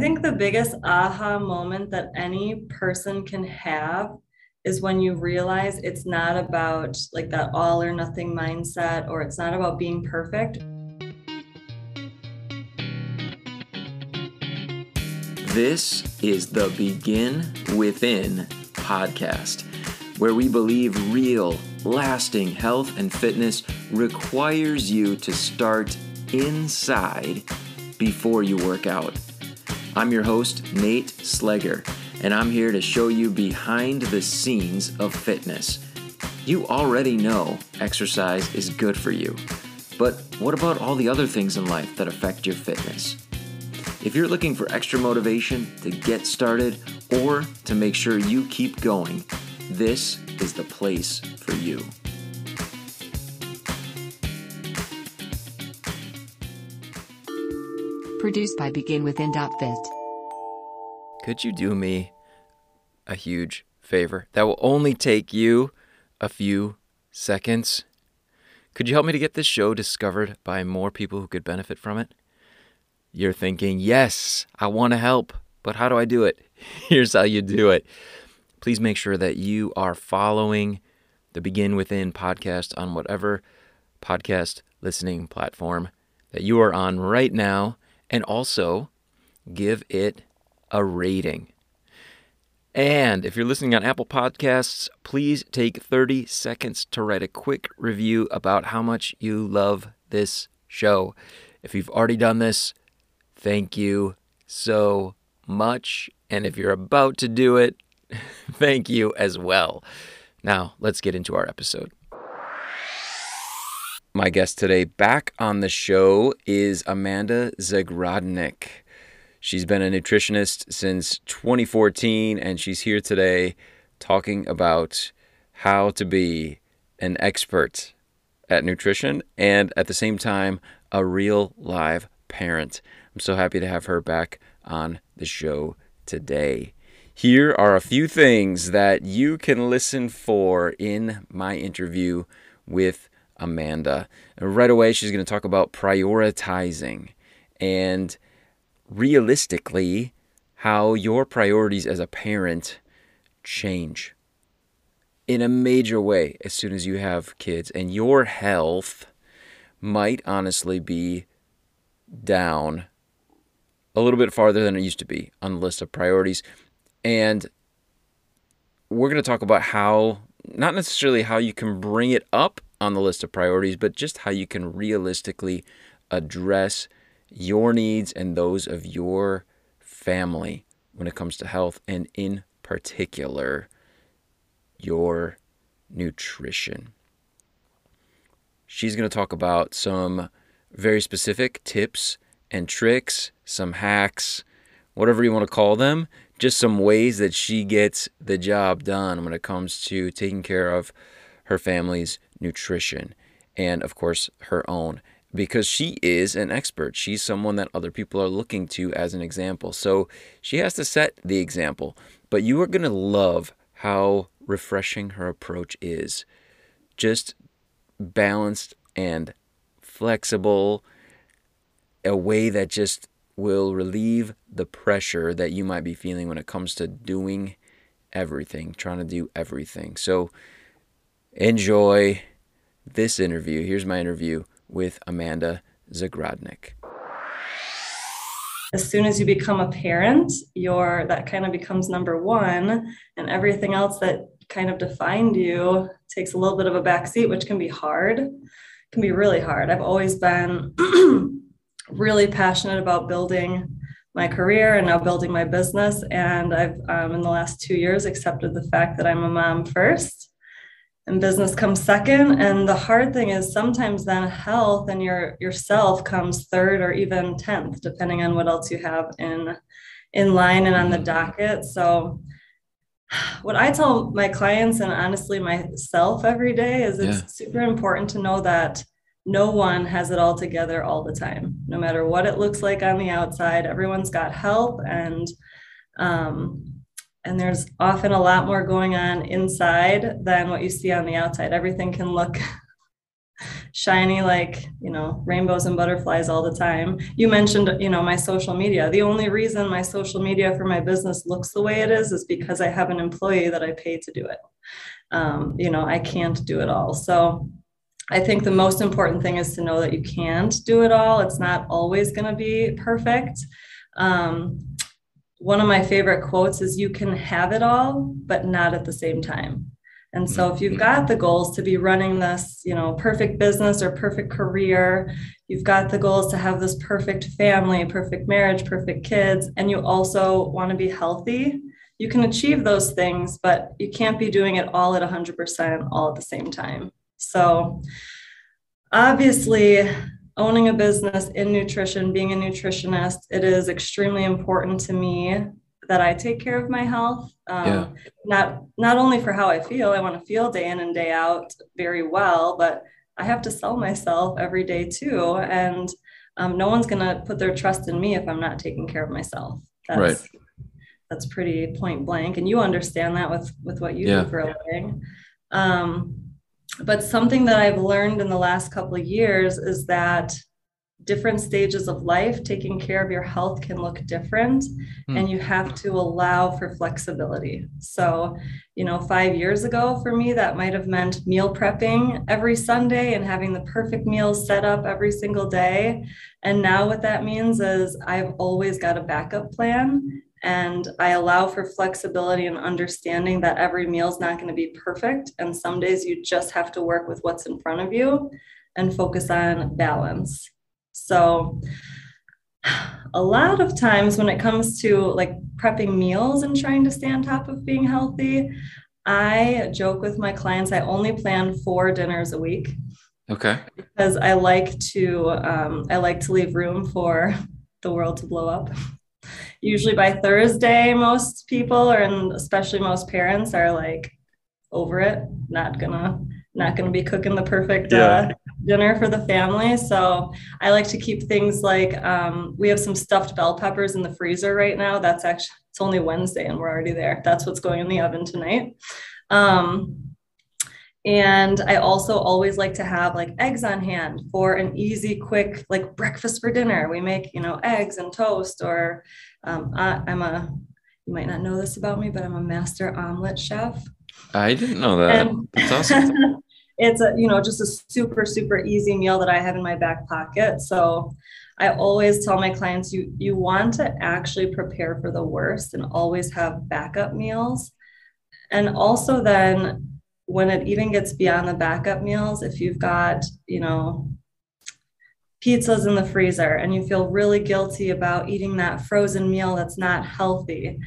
think the biggest aha moment that any person can have is when you realize it's not about like that all or nothing mindset or it's not about being perfect. This is the Begin Within podcast, where we believe real, lasting health and fitness requires you to start inside before you work out. I'm your host, Nate Slegger, and I'm here to show you behind the scenes of fitness. You already know exercise is good for you, but what about all the other things in life that affect your fitness? If you're looking for extra motivation to get started or to make sure you keep going, this is the place for you. Produced by BeginWithin.fit. Could you do me a huge favor? That will only take you a few seconds. Could you help me to get this show discovered by more people who could benefit from it? You're thinking, yes, I want to help, but how do I do it? Here's how you do it. Please make sure that you are following the Begin Within podcast on whatever podcast listening platform that you are on right now, and also give it a rating. And if you're listening on Apple Podcasts, please take 30 seconds to write a quick review about how much you love this show. If you've already done this, thank you so much. And if you're about to do it, thank you as well. Now, let's get into our episode. My guest today back on the show is Amanda Zagrodnik. She's been a nutritionist since 2014, and she's here today talking about how to be an expert at nutrition and at the same time, a real live parent. I'm so happy to have her back on the show today. Here are a few things that you can listen for in my interview with Amanda. right away, she's going to talk about prioritizing and realistically how your priorities as a parent change in a major way as soon as you have kids, and your health might honestly be down a little bit farther than it used to be on the list of priorities. And we're going to talk about how, not necessarily how you can bring it up on the list of priorities, but just how you can realistically address your needs and those of your family when it comes to health, and in particular, your nutrition. She's going to talk about some very specific tips and tricks, some hacks, whatever you want to call them, just some ways that she gets the job done when it comes to taking care of her family's nutrition and, of course, her own. Because she is an expert. She's someone that other people are looking to as an example. So she has to set the example. But you are going to love how refreshing her approach is. Just balanced and flexible, a way that just will relieve the pressure that you might be feeling when it comes to doing everything, trying to do everything. So enjoy this interview. Here's my interview with Amanda Zagrodnik. As soon as you become a parent, your that kind of becomes number one, and everything else that kind of defined you takes a little bit of a backseat, which can be hard. Can be really hard. I've always been really passionate about building my career and now building my business. And I've, um, in the last two years, accepted the fact that I'm a mom first and business comes second. And the hard thing is sometimes then health and your yourself comes third or even 10th, depending on what else you have in in line and on the docket. So what I tell my clients and honestly myself every day is it's yeah. super important to know that no one has it all together all the time, no matter what it looks like on the outside. Everyone's got help and um, and there's often a lot more going on inside than what you see on the outside. Everything can look shiny like you know rainbows and butterflies all the time. You mentioned you know my social media. The only reason my social media for my business looks the way it is is because i have an employee that i pay to do it. Um, you know i can't do it all. So i think the most important thing is to know that you can't do it all. It's not always going to be perfect. Um, one of my favorite quotes is you can have it all but not at the same time and so if you've mm-hmm. got the goals to be running this, you know, perfect business or perfect career, you've got the goals to have this perfect family, perfect marriage, perfect kids, and you also want to be healthy, you can achieve those things, but you can't be doing it all at 100% all at the same time. So obviously, owning a business in nutrition, being a nutritionist, it is extremely important to me that I take care of my health. Um, yeah. Not not only for how I feel, I want to feel day in and day out very well, but I have to sell myself every day too, and um, no one's gonna put their trust in me if I'm not taking care of myself. That's, right. That's pretty point blank, and you understand that with with what you yeah. do for a living. Um, but something that I've learned in the last couple of years is that different stages of life, taking care of your health can look different, mm. and you have to allow for flexibility. So, you know, five years ago for me, that might have meant meal prepping every Sunday and having the perfect meals set up every single day. And now, what that means is I've always got a backup plan. And I allow for flexibility and understanding that every meal is not going to be perfect. And some days you just have to work with what's in front of you and focus on balance. So, a lot of times when it comes to like prepping meals and trying to stay on top of being healthy, I joke with my clients, I only plan four dinners a week. Okay. Because I like to um, I like to leave room for the world to blow up. Usually by Thursday, most people, or and especially most parents, are like over it, not gonna not gonna be cooking the perfect yeah. uh, dinner for the family. So I like to keep things like um, we have some stuffed bell peppers in the freezer right now. That's actually it's only Wednesday and we're already there. That's what's going in the oven tonight. Um, and I also always like to have like eggs on hand for an easy, quick like breakfast for dinner. We make you know eggs and toast, or um, I, I'm a you might not know this about me, but I'm a master omelet chef. I didn't know that. And, That's awesome. it's a you know just a super super easy meal that i have in my back pocket so i always tell my clients you you want to actually prepare for the worst and always have backup meals and also then when it even gets beyond the backup meals if you've got you know pizzas in the freezer and you feel really guilty about eating that frozen meal that's not healthy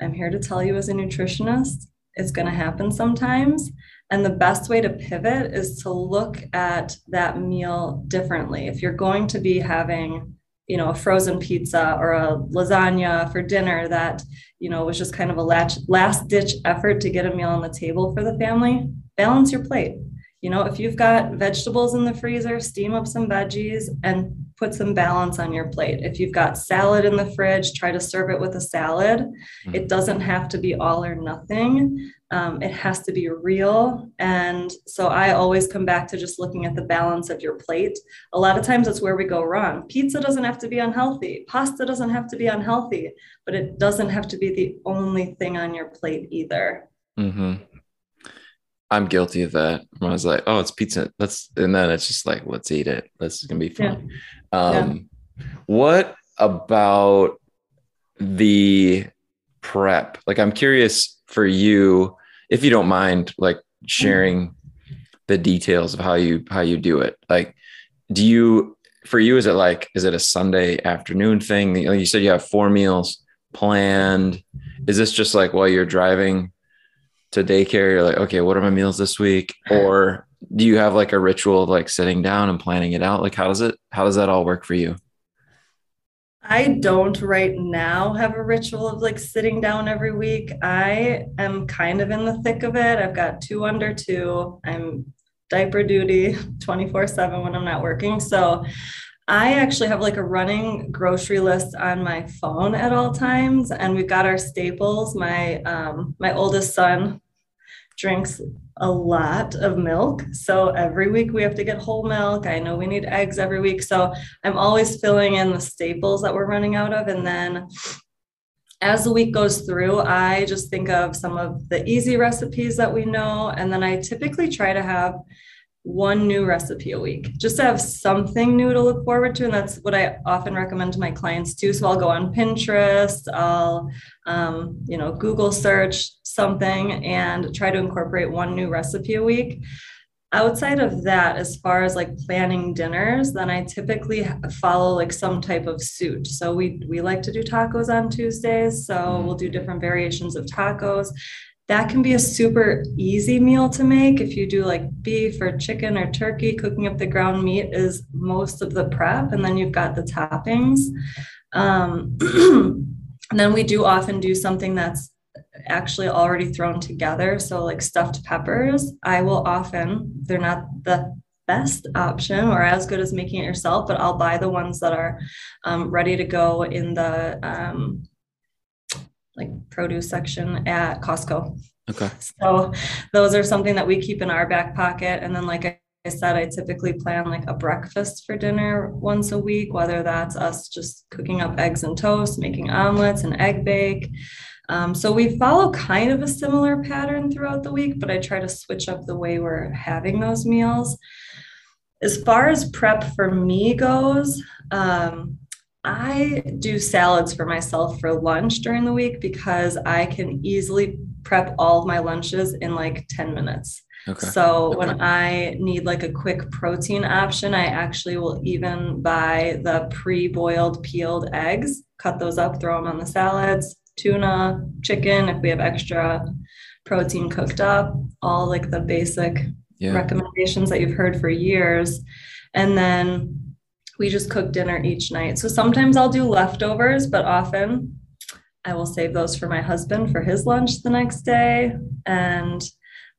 i'm here to tell you as a nutritionist it's going to happen sometimes and the best way to pivot is to look at that meal differently. If you're going to be having, you know, a frozen pizza or a lasagna for dinner that, you know, was just kind of a last ditch effort to get a meal on the table for the family, balance your plate. You know, if you've got vegetables in the freezer, steam up some veggies and put some balance on your plate. If you've got salad in the fridge, try to serve it with a salad. Mm-hmm. It doesn't have to be all or nothing. Um, it has to be real. And so I always come back to just looking at the balance of your plate. A lot of times that's where we go wrong. Pizza doesn't have to be unhealthy, pasta doesn't have to be unhealthy, but it doesn't have to be the only thing on your plate either. Mm-hmm. I'm guilty of that. I was like, oh, it's pizza. Let's, and then it's just like, let's eat it. This is gonna be fun. Yeah. Um, yeah. What about the prep? Like, I'm curious for you, if you don't mind, like sharing the details of how you how you do it. Like, do you for you is it like is it a Sunday afternoon thing? You said you have four meals planned. Is this just like while you're driving to daycare you're like okay what are my meals this week or do you have like a ritual of like sitting down and planning it out like how does it how does that all work for you I don't right now have a ritual of like sitting down every week. I am kind of in the thick of it. I've got two under two. I'm diaper duty 24 7 when I'm not working. So I actually have like a running grocery list on my phone at all times, and we've got our staples. My um, my oldest son drinks a lot of milk. So every week we have to get whole milk. I know we need eggs every week. So I'm always filling in the staples that we're running out of. And then as the week goes through, I just think of some of the easy recipes that we know. And then I typically try to have one new recipe a week just to have something new to look forward to and that's what i often recommend to my clients too so i'll go on pinterest i'll um, you know google search something and try to incorporate one new recipe a week. Outside of that as far as like planning dinners then i typically follow like some type of suit. So we we like to do tacos on tuesdays so mm-hmm. we'll do different variations of tacos. That can be a super easy meal to make. If you do like beef or chicken or turkey cooking up the ground meat is most of the prep and then you've got the toppings. Um, and then we do often do something that's actually already thrown together so like stuffed peppers i will often they're not the best option or as good as making it yourself but i'll buy the ones that are um, ready to go in the um, like produce section at Costco. Okay. So those are something that we keep in our back pocket. And then, like I said, I typically plan like a breakfast for dinner once a week, whether that's us just cooking up eggs and toast, making omelets and egg bake. Um, so we follow kind of a similar pattern throughout the week, but I try to switch up the way we're having those meals. As far as prep for me goes, um, I do salads for myself for lunch during the week because I can easily prep all of my lunches in like 10 minutes. Okay. So okay. when I need like a quick protein option, I actually will even buy the pre-boiled peeled eggs, cut those up, throw them on the salads, tuna, chicken if we have extra protein cooked up, all like the basic yeah. recommendations that you've heard for years. And then we just cook dinner each night. So sometimes I'll do leftovers, but often I will save those for my husband for his lunch the next day. And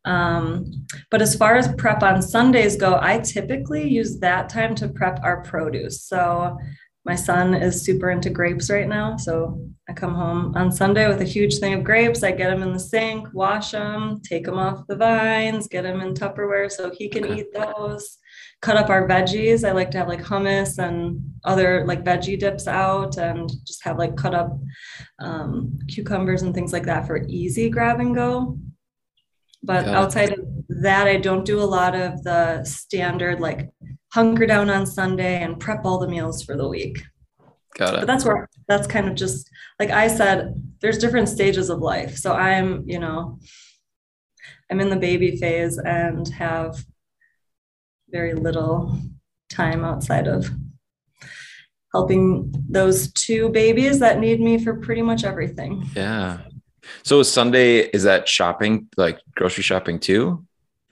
um, but as far as prep on Sundays go, I typically use that time to prep our produce. So my son is super into grapes right now. So I come home on Sunday with a huge thing of grapes. I get them in the sink, wash them, take them off the vines, get them in Tupperware so he can okay. eat those cut up our veggies. I like to have like hummus and other like veggie dips out and just have like cut up um, cucumbers and things like that for easy grab and go. But outside of that, I don't do a lot of the standard like hunker down on Sunday and prep all the meals for the week. Got it. But that's where that's kind of just like I said, there's different stages of life. So I'm, you know, I'm in the baby phase and have very little time outside of helping those two babies that need me for pretty much everything. Yeah. So Sunday is that shopping, like grocery shopping too?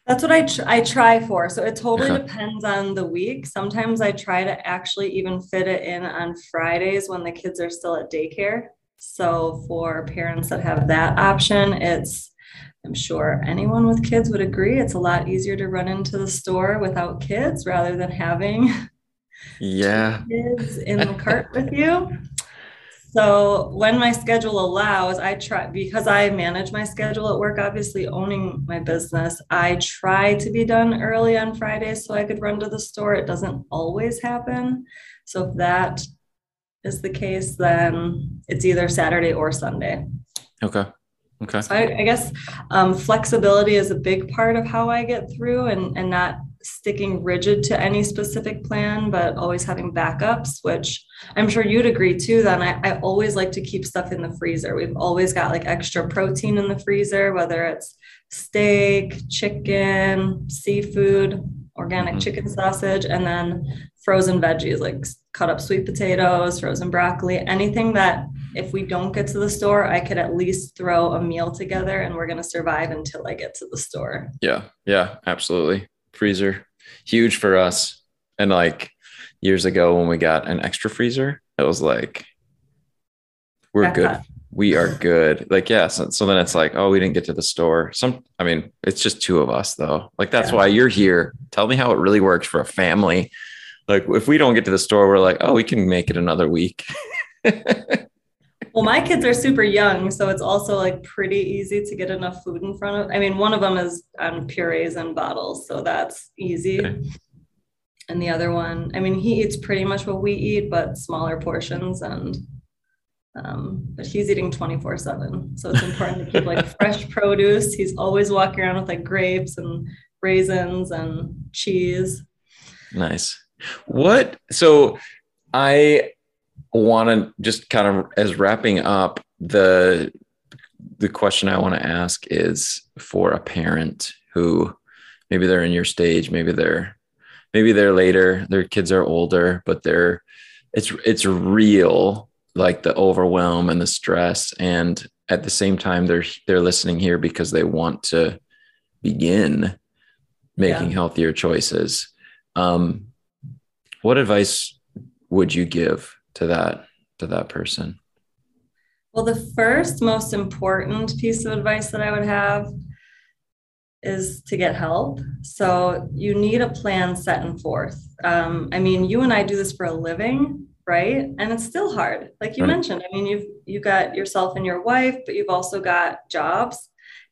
That's what I tr- I try for. So it totally uh-huh. depends on the week. Sometimes I try to actually even fit it in on Fridays when the kids are still at daycare. So for parents that have that option, it's I'm sure anyone with kids would agree it's a lot easier to run into the store without kids rather than having yeah kids in the cart with you. So when my schedule allows, I try because I manage my schedule at work, obviously owning my business, I try to be done early on Fridays so I could run to the store. It doesn't always happen. So if that is the case, then it's either Saturday or Sunday. Okay. Okay. So I, I guess um, flexibility is a big part of how I get through and, and not sticking rigid to any specific plan, but always having backups, which I'm sure you'd agree too. Then I, I always like to keep stuff in the freezer. We've always got like extra protein in the freezer, whether it's steak, chicken, seafood, organic mm-hmm. chicken sausage, and then frozen veggies like cut up sweet potatoes, frozen broccoli, anything that if we don't get to the store, I could at least throw a meal together and we're going to survive until I get to the store. Yeah. Yeah. Absolutely. Freezer, huge for us. And like years ago when we got an extra freezer, it was like, we're good. Up. We are good. Like, yeah. So, so, then it's like, oh, we didn't get to the store. Some, I mean, it's just two of us though. Like, that's yeah. why you're here. Tell me how it really works for a family. Like, if we don't get to the store, we're like, oh, we can make it another week. Well, my kids are super young, so it's also like pretty easy to get enough food in front of. I mean, one of them is on purees and bottles, so that's easy. Okay. And the other one, I mean, he eats pretty much what we eat, but smaller portions. And um, but he's eating 24 7 so it's important to keep like fresh produce he's always walking around with like grapes and raisins and cheese nice what so i want to just kind of as wrapping up the the question I want to ask is for a parent who maybe they're in your stage, maybe they're maybe they're later, their kids are older, but they're it's it's real like the overwhelm and the stress and at the same time they're they're listening here because they want to begin making yeah. healthier choices. Um, what advice would you give to that to that person? Well, the first most important piece of advice that I would have is to get help. So you need a plan set and forth. Um, I mean, you and I do this for a living, right? And it's still hard, like you right. mentioned. I mean, you've you got yourself and your wife, but you've also got jobs.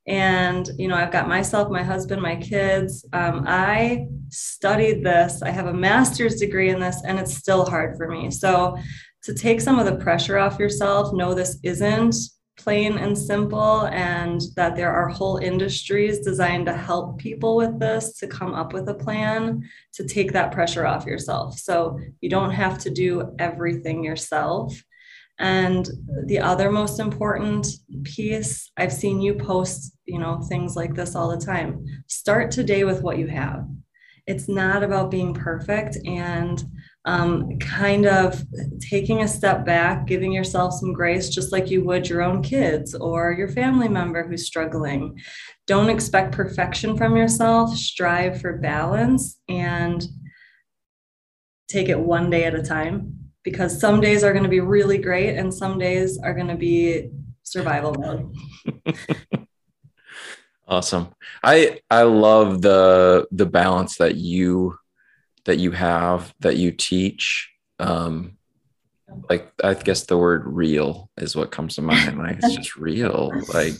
And you know, I've got myself, my husband, my kids. Um, I studied this. I have a master's degree in this, and it's still hard for me. So to take some of the pressure off yourself, know this isn't plain and simple, and that there are whole industries designed to help people with this to come up with a plan to take that pressure off yourself. So you don't have to do everything yourself. And the other most important piece, I've seen you post, you know, things like this all the time. Start today with what you have. It's not about being perfect. And um, kind of taking a step back, giving yourself some grace, just like you would your own kids or your family member who's struggling. Don't expect perfection from yourself, strive for balance and take it one day at a time because some days are going to be really great and some days are going to be survival mode. awesome. I I love the the balance that you that you have that you teach um like i guess the word real is what comes to mind like it's just real like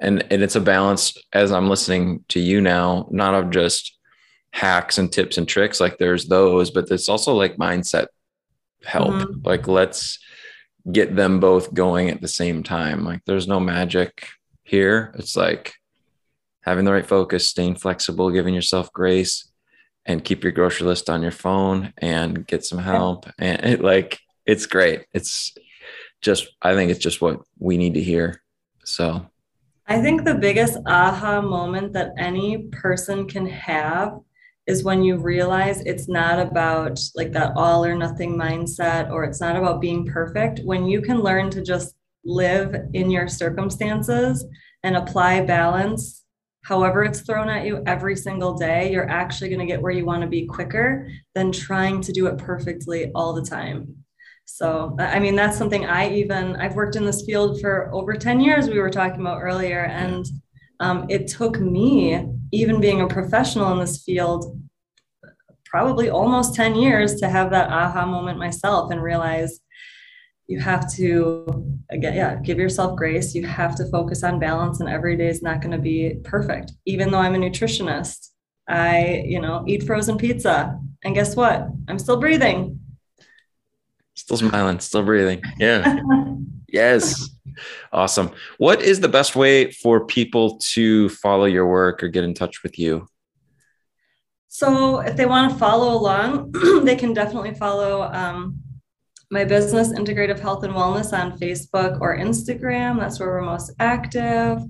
and and it's a balance as i'm listening to you now not of just hacks and tips and tricks like there's those but it's also like mindset help mm-hmm. like let's get them both going at the same time like there's no magic here it's like having the right focus staying flexible giving yourself grace and keep your grocery list on your phone and get some help. And it, like, it's great. It's just, I think it's just what we need to hear. So I think the biggest aha moment that any person can have is when you realize it's not about like that all or nothing mindset or it's not about being perfect. When you can learn to just live in your circumstances and apply balance however it's thrown at you every single day, you're actually going to get where you want to be quicker than trying to do it perfectly all the time. So, I mean, that's something I even, I've worked in this field for over 10 years, we were talking about earlier. And um, it took me, even being a professional in this field, probably almost 10 years to have that aha moment myself and realize you have to again yeah give yourself grace. You have to focus on balance and every day is not going to be perfect. Even though i'm a nutritionist i you know eat frozen pizza and guess what? I'm still breathing. Still smiling still breathing. Yeah. Yes. Awesome. What is the best way for people to follow your work or get in touch with you? So if they want to follow along they can definitely follow um, my business, Integrative Health and Wellness, on Facebook or Instagram. That's where we're most active.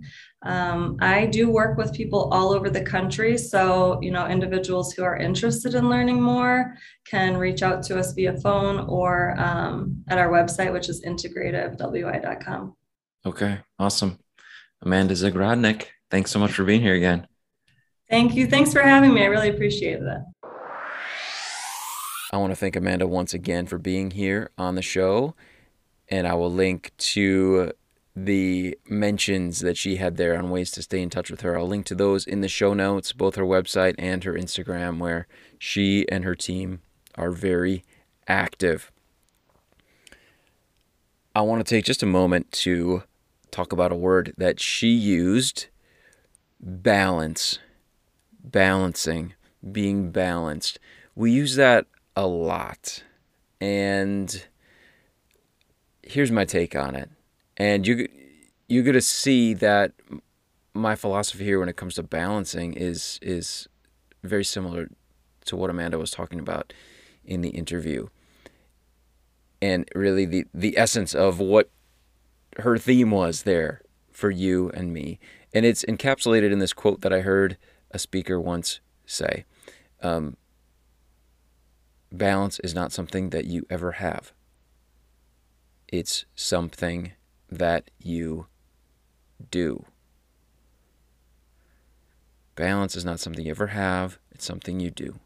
Um, I do work with people all over the country. So, you know, individuals who are interested in learning more can reach out to us via phone or um, at our website, which is integrativewi.com. Okay, awesome. Amanda Zagrodnik, thanks so much for being here again. Thank you. Thanks for having me. I really appreciate it. I want to thank Amanda once again for being here on the show. And I will link to the mentions that she had there on ways to stay in touch with her. I'll link to those in the show notes, both her website and her Instagram, where she and her team are very active. I want to take just a moment to talk about a word that she used balance, balancing, being balanced. We use that a lot. And here's my take on it. And you you're going to see that my philosophy here when it comes to balancing is is very similar to what Amanda was talking about in the interview. And really the the essence of what her theme was there for you and me. And it's encapsulated in this quote that I heard a speaker once say. Um, balance is not something that you ever have. It's something that you do. Balance is not something you ever have, it's something you do.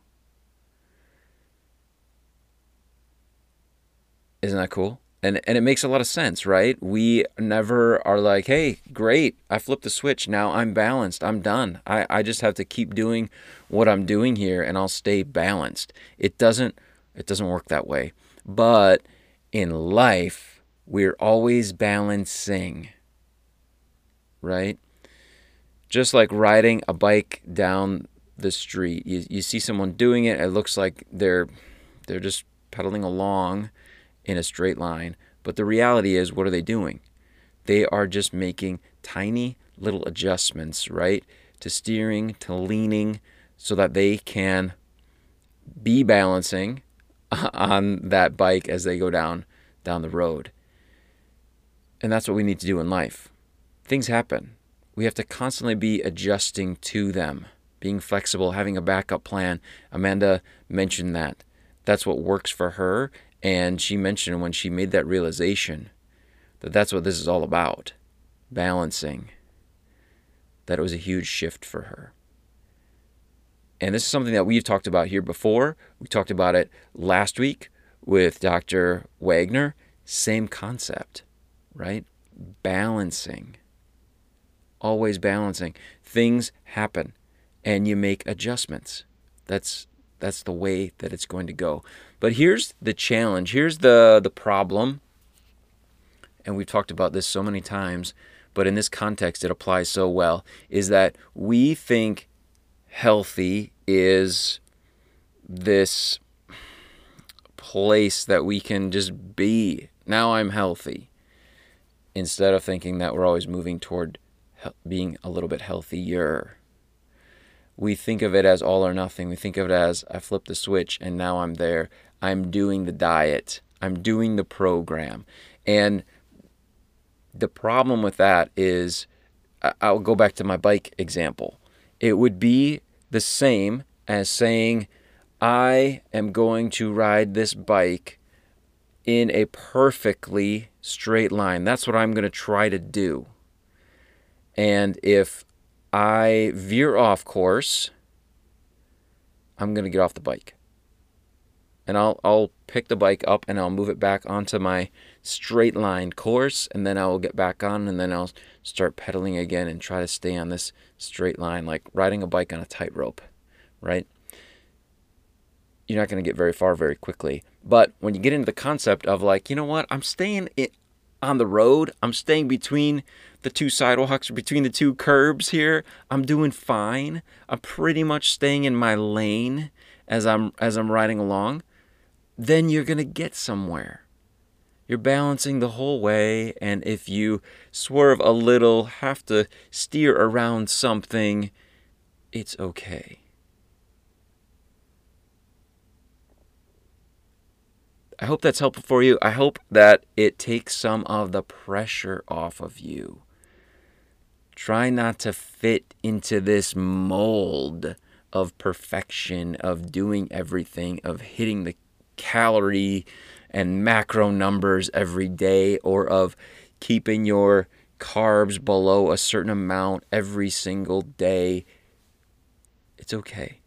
Isn't that cool? And and it makes a lot of sense, right? We never are like, hey, great, I flipped the switch. Now I'm balanced. I'm done. I, I just have to keep doing what I'm doing here and I'll stay balanced. It doesn't it doesn't work that way. But in life, we're always balancing. Right? Just like riding a bike down the street. You, you see someone doing it, it looks like they're they're just pedaling along in a straight line. But the reality is, what are they doing? They are just making tiny little adjustments, right? To steering, to leaning, so that they can be balancing on that bike as they go down down the road. And that's what we need to do in life. Things happen. We have to constantly be adjusting to them, being flexible, having a backup plan. Amanda mentioned that. That's what works for her and she mentioned when she made that realization that that's what this is all about balancing, that it was a huge shift for her. And this is something that we've talked about here before. We talked about it last week with Dr. Wagner. Same concept, right? Balancing. Always balancing. Things happen and you make adjustments. That's that's the way that it's going to go. But here's the challenge. Here's the the problem. And we've talked about this so many times, but in this context it applies so well is that we think healthy is this place that we can just be. Now I'm healthy. Instead of thinking that we're always moving toward being a little bit healthier we think of it as all or nothing. We think of it as I flip the switch and now I'm there. I'm doing the diet. I'm doing the program. And the problem with that is I'll go back to my bike example. It would be the same as saying, I am going to ride this bike in a perfectly straight line. That's what I'm going to try to do. And if I veer off course, I'm going to get off the bike. And I'll, I'll pick the bike up and I'll move it back onto my straight line course. And then I will get back on and then I'll start pedaling again and try to stay on this straight line, like riding a bike on a tightrope, right? You're not going to get very far very quickly. But when you get into the concept of like, you know what, I'm staying on the road, I'm staying between the two sidewalks between the two curbs here. I'm doing fine. I'm pretty much staying in my lane as I'm as I'm riding along. Then you're going to get somewhere. You're balancing the whole way and if you swerve a little, have to steer around something, it's okay. I hope that's helpful for you. I hope that it takes some of the pressure off of you. Try not to fit into this mold of perfection, of doing everything, of hitting the calorie and macro numbers every day, or of keeping your carbs below a certain amount every single day. It's okay.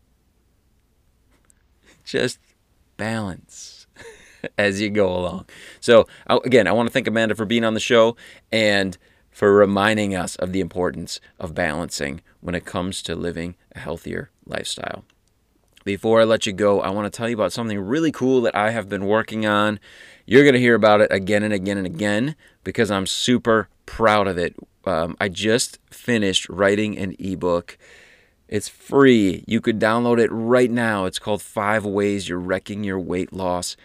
Just balance as you go along. So, again, I want to thank Amanda for being on the show and for reminding us of the importance of balancing when it comes to living a healthier lifestyle. Before I let you go, I want to tell you about something really cool that I have been working on. You're going to hear about it again and again and again because I'm super proud of it. Um, I just finished writing an ebook. It's free. You could download it right now. It's called Five Ways You're Wrecking Your Weight Loss.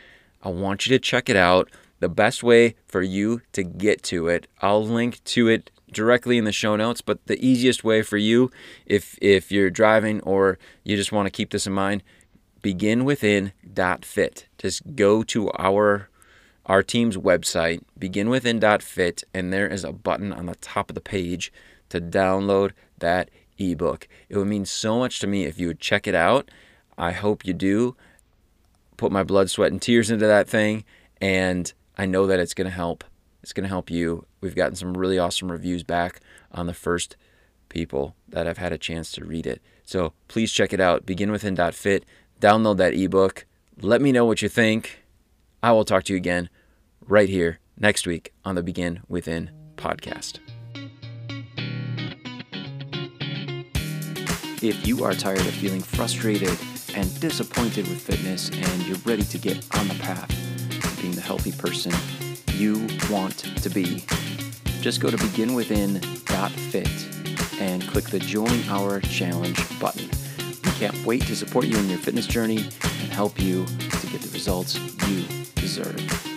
I want you to check it out. The best way for you to get to it, I'll link to it directly in the show notes, but the easiest way for you, if if you're driving or you just want to keep this in mind, begin within fit. Just go to our our team's website, begin within fit, and there is a button on the top of the page to download that ebook. It would mean so much to me if you would check it out. I hope you do. Put my blood, sweat, and tears into that thing, and I know that it's going to help it's going to help you. We've gotten some really awesome reviews back on the first people that have had a chance to read it. So please check it out. Beginwithin.fit. Download that ebook. Let me know what you think. I will talk to you again right here next week on the Begin Within podcast. If you are tired of feeling frustrated and disappointed with fitness and you're ready to get on the path to being the healthy person you want to be. Just go to beginwithin.fit and click the Join Our Challenge button. We can't wait to support you in your fitness journey and help you to get the results you deserve.